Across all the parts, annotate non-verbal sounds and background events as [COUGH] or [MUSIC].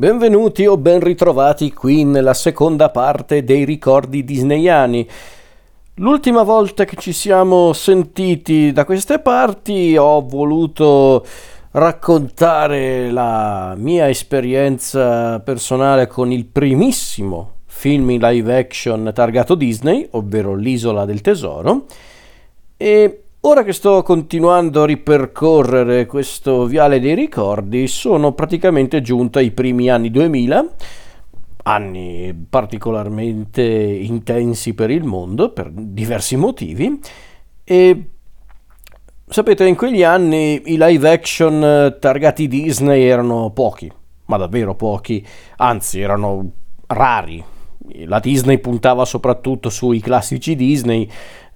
Benvenuti o ben ritrovati qui nella seconda parte dei ricordi disneyani. L'ultima volta che ci siamo sentiti da queste parti ho voluto raccontare la mia esperienza personale con il primissimo film in live action targato Disney, ovvero L'isola del tesoro, e Ora che sto continuando a ripercorrere questo viale dei ricordi, sono praticamente giunto ai primi anni 2000, anni particolarmente intensi per il mondo, per diversi motivi, e sapete, in quegli anni i live action targati Disney erano pochi, ma davvero pochi, anzi erano rari. La Disney puntava soprattutto sui classici Disney,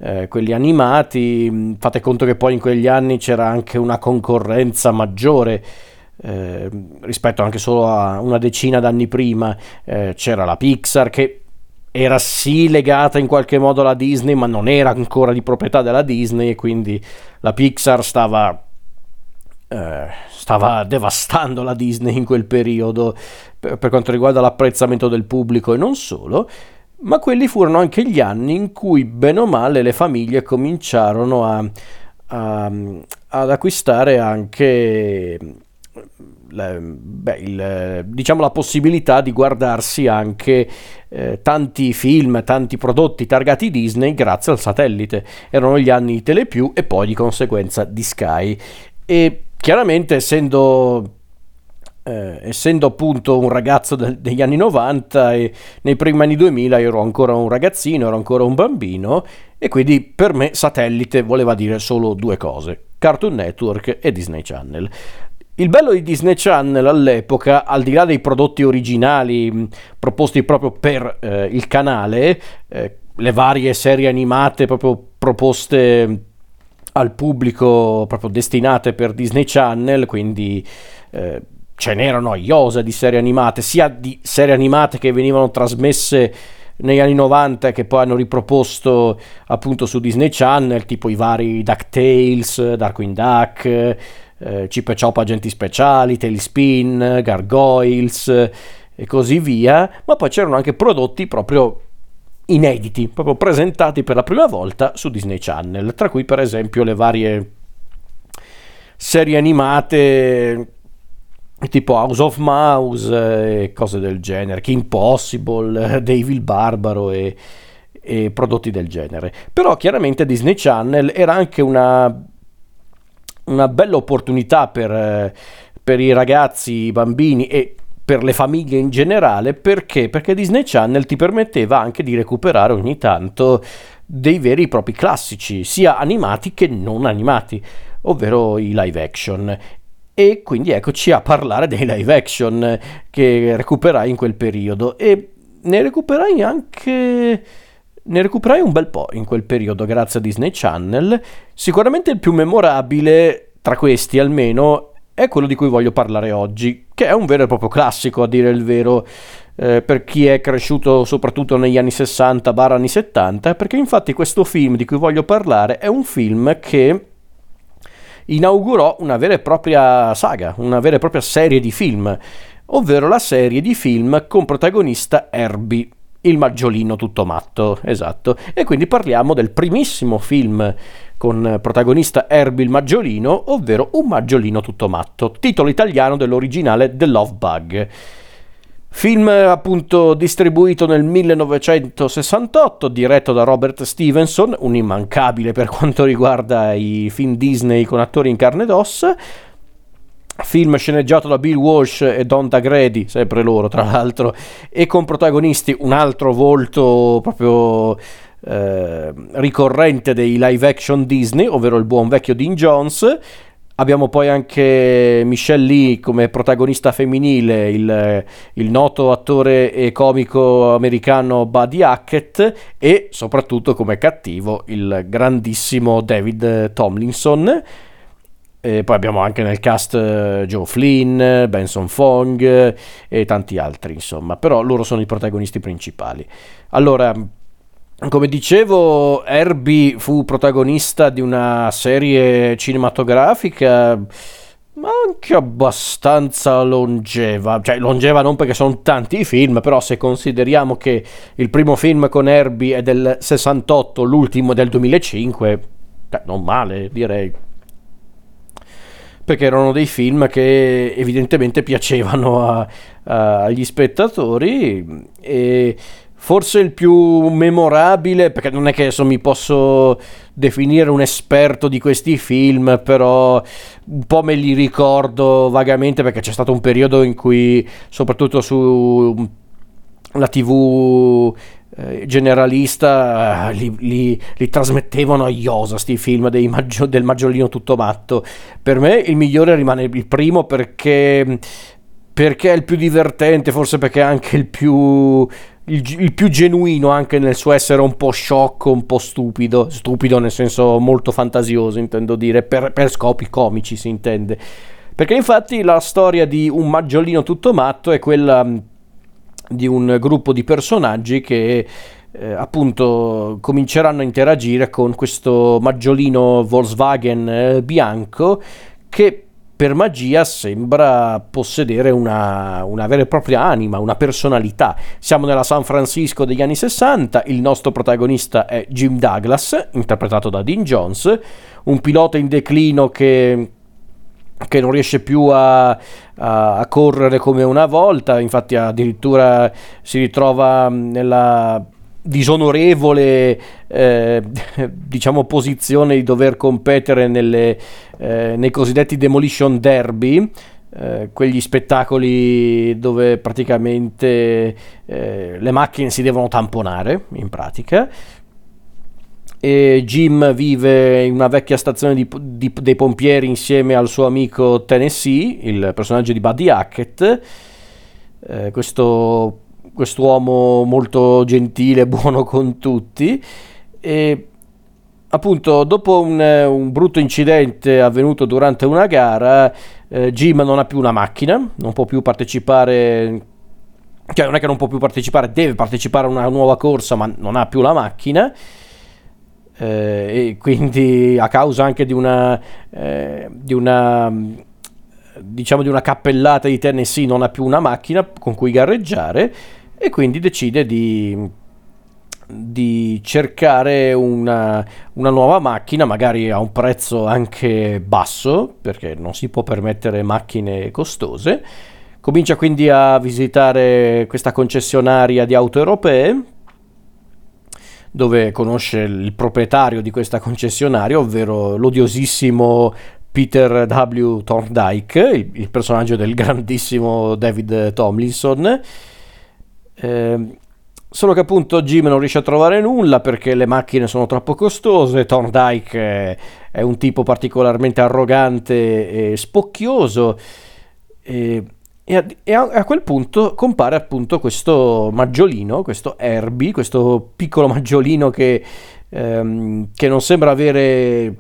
eh, quelli animati. Fate conto che poi in quegli anni c'era anche una concorrenza maggiore. Eh, rispetto anche solo a una decina d'anni prima eh, c'era la Pixar che era sì legata in qualche modo alla Disney ma non era ancora di proprietà della Disney e quindi la Pixar stava eh, stava devastando la Disney in quel periodo per, per quanto riguarda l'apprezzamento del pubblico e non solo ma quelli furono anche gli anni in cui bene o male le famiglie cominciarono a, a, ad acquistare anche le, beh, il, diciamo la possibilità di guardarsi anche eh, tanti film, tanti prodotti targati Disney grazie al satellite. Erano gli anni di Telepiù e poi di conseguenza di Sky. E chiaramente essendo eh, essendo appunto un ragazzo de- degli anni 90 e nei primi anni 2000 ero ancora un ragazzino, ero ancora un bambino e quindi per me satellite voleva dire solo due cose, Cartoon Network e Disney Channel. Il bello di Disney Channel all'epoca, al di là dei prodotti originali proposti proprio per eh, il canale, eh, le varie serie animate proprio proposte al pubblico, proprio destinate per Disney Channel, quindi eh, ce n'erano noiosa di serie animate, sia di serie animate che venivano trasmesse negli anni 90 che poi hanno riproposto appunto su Disney Channel, tipo i vari DuckTales, Darkwing Duck, eh, Chip e Chop Agenti Speciali, Tailspin, Gargoyles e così via, ma poi c'erano anche prodotti proprio inediti, proprio presentati per la prima volta su Disney Channel, tra cui per esempio le varie serie animate tipo House of Mouse e cose del genere, King Possible, [LAUGHS] Dave il Barbaro e, e, prodotti del genere. Però chiaramente Disney Channel era anche una, una bella opportunità per, per i ragazzi, i bambini e per le famiglie in generale, perché? Perché Disney Channel ti permetteva anche di recuperare ogni tanto dei veri e propri classici, sia animati che non animati ovvero i live action. E quindi eccoci a parlare dei live action che recuperai in quel periodo. E ne recuperai anche. Ne recuperai un bel po' in quel periodo grazie a Disney Channel. Sicuramente il più memorabile, tra questi almeno, è quello di cui voglio parlare oggi, che è un vero e proprio classico a dire il vero. Eh, per chi è cresciuto soprattutto negli anni 60 anni 70 perché infatti questo film di cui voglio parlare è un film che inaugurò una vera e propria saga, una vera e propria serie di film, ovvero la serie di film con protagonista Herbie, il maggiolino tutto matto, esatto. E quindi parliamo del primissimo film con protagonista Herbie il maggiolino, ovvero Un maggiolino tutto matto, titolo italiano dell'originale The Love Bug. Film appunto distribuito nel 1968, diretto da Robert Stevenson, un immancabile per quanto riguarda i film Disney con attori in carne ed ossa. Film sceneggiato da Bill Walsh e Don Dagredi, sempre loro tra l'altro, e con protagonisti un altro volto proprio eh, ricorrente dei live action Disney, ovvero il buon vecchio Dean Jones, Abbiamo poi anche Michelle Lee come protagonista femminile, il, il, noto attore e comico americano Buddy Hackett e soprattutto come cattivo il grandissimo David Tomlinson. E poi abbiamo anche nel cast eh, Joe Flynn, Benson Fong e tanti altri, insomma, però loro sono i protagonisti principali. Allora, come dicevo, Herbie fu protagonista di una serie cinematografica ma anche abbastanza longeva, cioè longeva non perché sono tanti i film, però se consideriamo che il primo film con Herbie è del 68, l'ultimo del 2005, beh, non male direi. Perché erano dei film che evidentemente piacevano a, a, agli spettatori e Forse il più memorabile, perché non è che adesso mi posso definire un esperto di questi film, però un po' me li ricordo vagamente perché c'è stato un periodo in cui, soprattutto su la TV eh, generalista, eh, li, li, li, trasmettevano a iosa sti film maggio, del Maggiolino tutto matto. Per me il migliore rimane il primo perché perché è il più divertente, forse perché è anche il più il, il, più genuino anche nel suo essere un po' sciocco, un po' stupido, stupido nel senso molto fantasioso intendo dire, per, per scopi comici si intende. Perché infatti la storia di un maggiolino tutto matto è quella di un gruppo di personaggi che eh, appunto cominceranno a interagire con questo maggiolino Volkswagen eh, bianco che per magia sembra possedere una, una, vera e propria anima, una personalità. Siamo nella San Francisco degli anni 60, il nostro protagonista è Jim Douglas, interpretato da Dean Jones, un pilota in declino che che non riesce più a, a, a, correre come una volta, infatti addirittura si ritrova nella disonorevole eh, [LAUGHS] diciamo posizione di dover competere nelle, eh, nei cosiddetti demolition derby eh, quegli spettacoli dove praticamente eh, le macchine si devono tamponare in pratica. E Jim vive in una vecchia stazione di, di, dei pompieri insieme al suo amico Tennessee il personaggio di Buddy Hackett. Eh, questo quest'uomo molto gentile, [LAUGHS] buono con tutti. E appunto dopo un, un brutto incidente avvenuto durante una gara eh, Jim non ha più una macchina, non può più partecipare cioè non è che non può più partecipare, deve partecipare a una nuova corsa ma non ha più la macchina. Eh, e quindi a causa anche di una, eh, di una diciamo di una cappellata di Tennessee non ha più una macchina con cui gareggiare e quindi decide di, di cercare una, una, nuova macchina, magari a un prezzo anche basso, perché non si può permettere macchine costose. Comincia quindi a visitare questa concessionaria di auto europee, dove conosce il proprietario di questa concessionaria, ovvero l'odiosissimo Peter W. Thorndike, il, il personaggio del grandissimo David Tomlinson eh, solo che appunto Jim non riesce a trovare nulla perché le macchine sono troppo costose, Thorndike è, un tipo particolarmente arrogante e spocchioso e, e, a, a, quel punto compare appunto questo maggiolino, questo Herbie, questo piccolo maggiolino che, ehm, che non sembra avere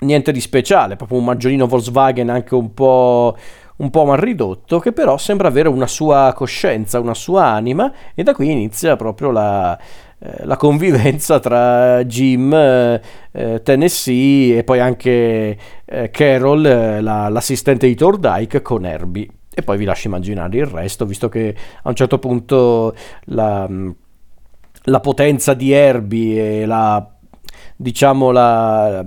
niente di speciale, proprio un maggiolino Volkswagen anche un po' un po' mal ridotto, che però sembra avere una sua coscienza, una sua anima, e da qui inizia proprio la, eh, la convivenza tra Jim, eh, Tennessee e poi anche eh, Carol, eh, la, l'assistente di Thorndike, con Herbie. E poi vi lascio immaginare il resto, visto che a un certo punto la, la potenza di Herbie e la, diciamo, la,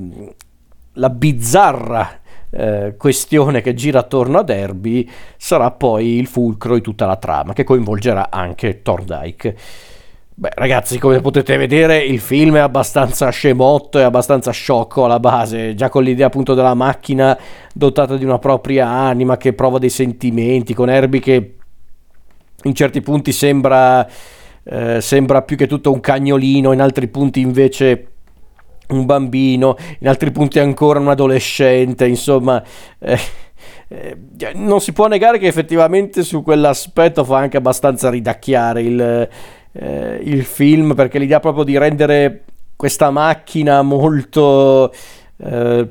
la bizzarra eh, questione che gira attorno a Derby sarà poi il fulcro di tutta la trama che coinvolgerà anche Thorndike. Beh, ragazzi, come potete vedere, il film è abbastanza scemotto e abbastanza sciocco alla base, già con l'idea appunto della macchina dotata di una propria anima che prova dei sentimenti, con Herbie che in certi punti sembra, eh, sembra più che tutto un cagnolino, in altri punti invece un bambino, in altri punti ancora un adolescente, insomma... Eh, eh, non si può negare che effettivamente su quell'aspetto fa anche abbastanza ridacchiare il, eh, il film perché l'idea proprio di rendere questa macchina molto eh,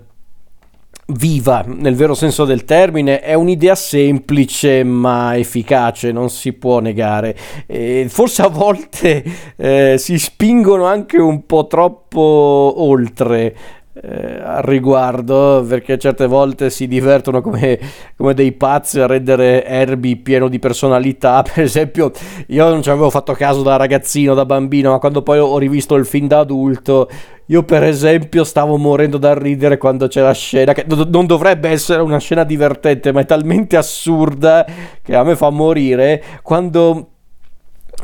viva nel vero senso del termine è un'idea semplice ma efficace, non si può negare. E forse a volte eh, si spingono anche un po' troppo oltre. Eh, al riguardo perché certe volte si divertono come, come, dei pazzi a rendere Herbie pieno di personalità. [LAUGHS] Per esempio io non ci avevo fatto caso da ragazzino da bambino ma quando poi ho rivisto il film da adulto io per esempio stavo morendo dal ridere quando c'è la scena che non dovrebbe essere una scena divertente ma è talmente assurda che a me fa morire quando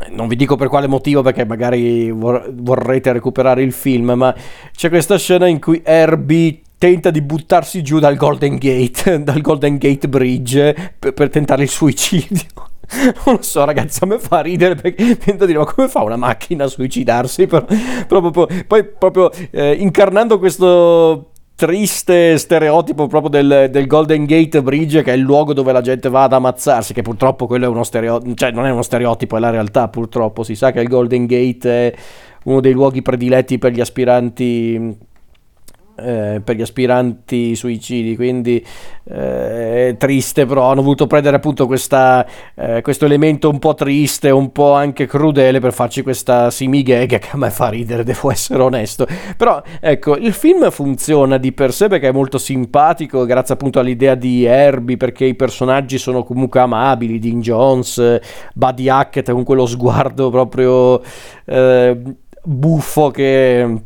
non vi dico per quale motivo perché magari vor- vorrete recuperare il film, ma c'è questa scena in cui Herbie tenta di buttarsi giù dal Golden Gate, [LAUGHS] dal Golden Gate Bridge per, per tentare il suicidio. [LAUGHS] Non lo so, ragazzi, a me fa ridere perché tento di dire: ma come fa una macchina a suicidarsi? Però, [LAUGHS] però proprio, poi proprio eh, incarnando questo triste stereotipo proprio del, del, Golden Gate Bridge che è il luogo dove la gente va ad ammazzarsi che purtroppo quello è uno stereotipo cioè non è uno stereotipo è la realtà purtroppo. Si sa che il Golden Gate è uno dei luoghi prediletti per gli aspiranti eh, per gli aspiranti suicidi, quindi eh, è triste, però hanno voluto prendere appunto questa, eh, questo elemento un po' triste, un po' anche crudele per farci questa simigag che a me fa ridere, devo essere onesto. Però ecco, il film funziona di per sé perché è molto simpatico, grazie appunto all'idea di Herbie, perché i personaggi sono comunque amabili, Dean Jones, Buddy Hackett con quello sguardo proprio eh, buffo che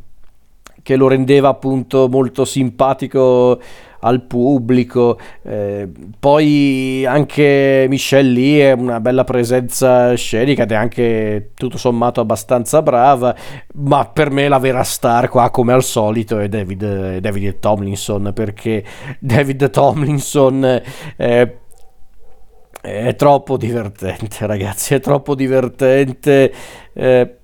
che lo rendeva appunto molto simpatico al pubblico. Eh, poi anche Michelle Lee è una bella presenza scenica ed è anche tutto sommato abbastanza brava, ma per me la vera star qua come al solito è David, David Tomlinson perché David Tomlinson eh, è troppo divertente ragazzi, è troppo divertente. Eh,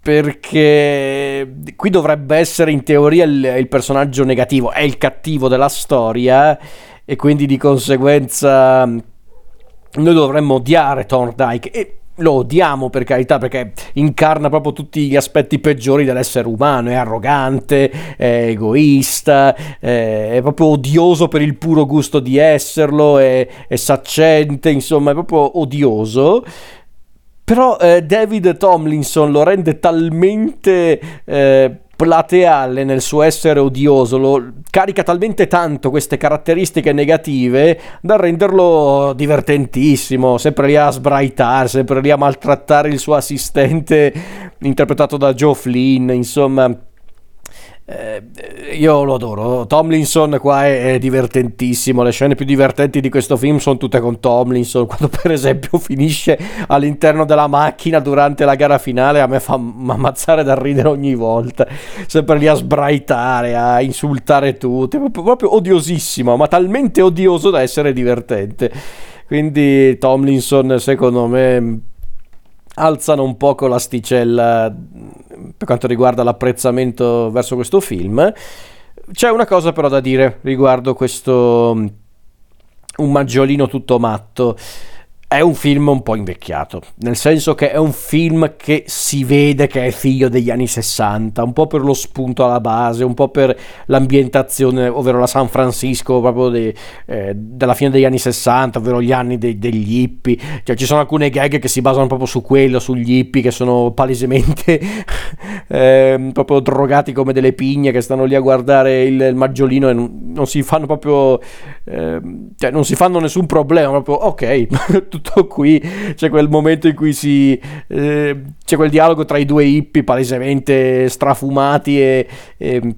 perché qui dovrebbe essere in teoria il, il, personaggio negativo, è il cattivo della storia e quindi di conseguenza noi dovremmo odiare Thorndike e lo odiamo per carità perché incarna proprio tutti gli aspetti peggiori dell'essere umano, è arrogante, è egoista, è proprio odioso per il puro gusto di esserlo, è, è saccente, insomma è proprio odioso però eh, David Tomlinson lo rende talmente eh, plateale nel suo essere odioso, lo carica talmente tanto queste caratteristiche negative da renderlo divertentissimo, sempre lì a sbraitare, sempre lì a maltrattare il suo assistente interpretato da Joe Flynn, insomma eh, io lo adoro. Tomlinson qua è, è, divertentissimo. Le scene più divertenti di questo film sono tutte con Tomlinson. [LAUGHS] Quando, per esempio, finisce all'interno della macchina durante la gara finale, a me fa ammazzare da ridere ogni volta. Sempre lì a sbraitare, a insultare tutti. Proprio, proprio odiosissimo, ma talmente odioso da essere divertente. Quindi, Tomlinson, secondo me alzano un poco l'asticella per quanto riguarda l'apprezzamento verso questo film. C'è una cosa però da dire riguardo questo un maggiolino tutto matto è un film un po' invecchiato, nel senso che è un film che si vede che è figlio degli anni 60, un po' per lo spunto alla base, un po' per l'ambientazione, ovvero la San Francisco proprio de, eh, della fine degli anni 60, ovvero gli anni de, degli hippie, cioè ci sono alcune gag che si basano proprio su quello, sugli hippie che sono palesemente [LAUGHS] eh, proprio drogati come delle pigne che stanno lì a guardare il, il maggiolino e non, non, si fanno proprio, eh, cioè non si fanno nessun problema, proprio ok, [LAUGHS] tutto [LAUGHS] qui. C'è quel momento in cui si. Eh, c'è quel dialogo tra i due hippie palesemente strafumati e, e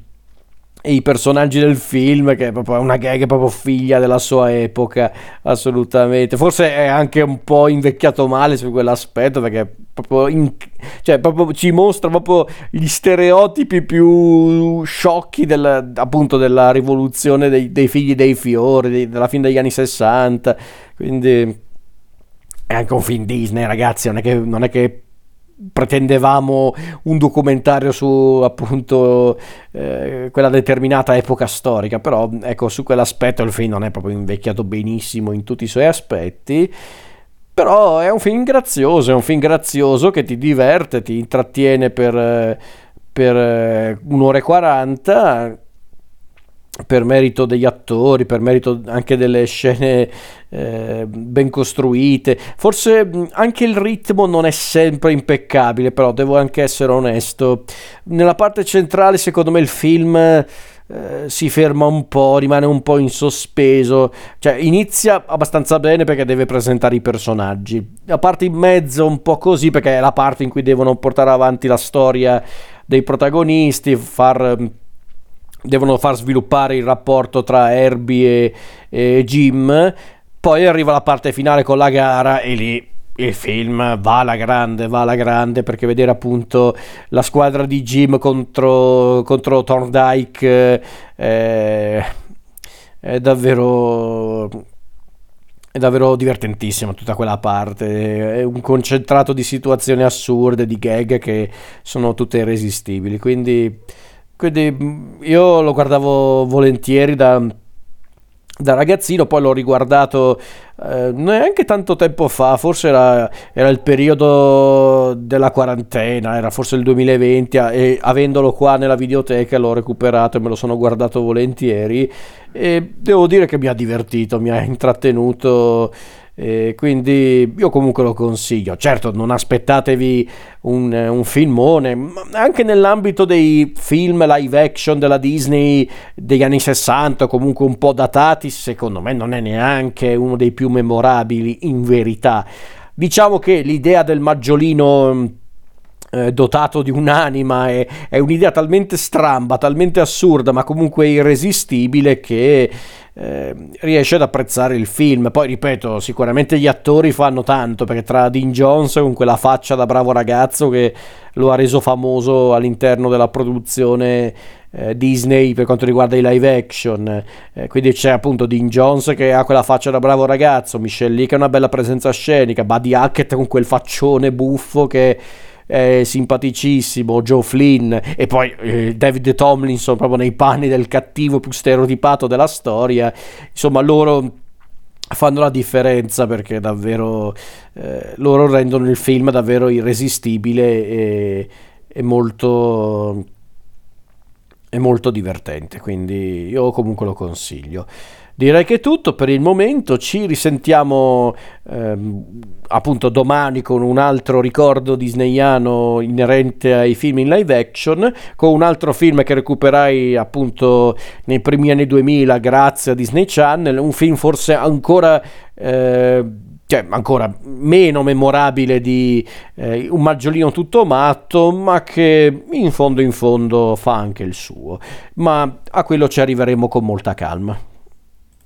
e i personaggi del film che è proprio una gag proprio figlia della sua epoca assolutamente forse è anche un po' invecchiato male su quell'aspetto perché proprio, in, cioè, proprio ci mostra proprio gli stereotipi più sciocchi del, appunto della rivoluzione dei, dei figli dei fiori dei, della fine degli anni 60 quindi è anche un film Disney, ragazzi, non è che, non è che pretendevamo un documentario su appunto eh, quella determinata epoca storica, però ecco su quell'aspetto il film non è proprio invecchiato benissimo in tutti i suoi aspetti. Però è un film grazioso, è un film grazioso che ti diverte, ti intrattiene per, per eh, un'ora e quaranta per merito degli attori, per merito anche delle scene eh, ben costruite. Forse anche il ritmo non è sempre impeccabile, però devo anche essere onesto. Nella parte centrale, secondo me, il film eh, si ferma un po', rimane un po' in sospeso, cioè inizia abbastanza bene perché deve presentare i personaggi, la parte in mezzo un po' così perché è la parte in cui devono portare avanti la storia dei protagonisti, far devono far sviluppare il rapporto tra Herbie e, e Jim. Poi arriva la parte finale con la gara e lì il film va alla grande, va alla grande perché vedere appunto la squadra di Jim contro, contro Thorndike eh, è davvero è davvero divertentissima tutta quella parte, è un concentrato di situazioni assurde, di gag che sono tutte irresistibili, quindi, quindi io lo guardavo volentieri da da ragazzino, poi l'ho riguardato eh, neanche tanto tempo fa, forse era, era, il periodo della quarantena, era forse il 2020 e avendolo qua nella videoteca l'ho recuperato e me lo sono guardato volentieri. E devo dire che mi ha divertito, mi ha intrattenuto e quindi io comunque lo consiglio. Certo, non aspettatevi un, un filmone, ma anche nell'ambito dei film live action della Disney degli anni 60, comunque un po' datati, secondo me non è neanche uno dei più memorabili in verità. Diciamo che l'idea del maggiolino eh, dotato di un'anima è, è, un'idea talmente stramba, talmente assurda, ma comunque irresistibile che eh, riesce ad apprezzare il film. Poi ripeto, sicuramente gli attori fanno tanto perché tra Dean Jones con quella faccia da bravo ragazzo che lo ha reso famoso all'interno della produzione eh, Disney per quanto riguarda i live action. Eh, quindi c'è appunto Dean Jones che ha quella faccia da bravo ragazzo, Michelle Lee che ha una bella presenza scenica, Buddy Hackett con quel faccione buffo che è simpaticissimo, Joe Flynn e poi eh, David Tomlinson proprio nei panni del cattivo più stereotipato della storia. Insomma, loro fanno la differenza perché davvero eh, loro rendono il film davvero irresistibile e, e molto è molto divertente quindi io comunque lo consiglio. Direi che è tutto per il momento, ci risentiamo ehm, appunto domani con un altro ricordo disneyano inerente ai film in live action, con un altro film che recuperai appunto nei primi anni 2000 grazie a Disney Channel, un film forse ancora... Eh, cioè ancora meno memorabile di eh, un maggiolino tutto matto, ma che in fondo in fondo fa anche il suo. Ma a quello ci arriveremo con molta calma.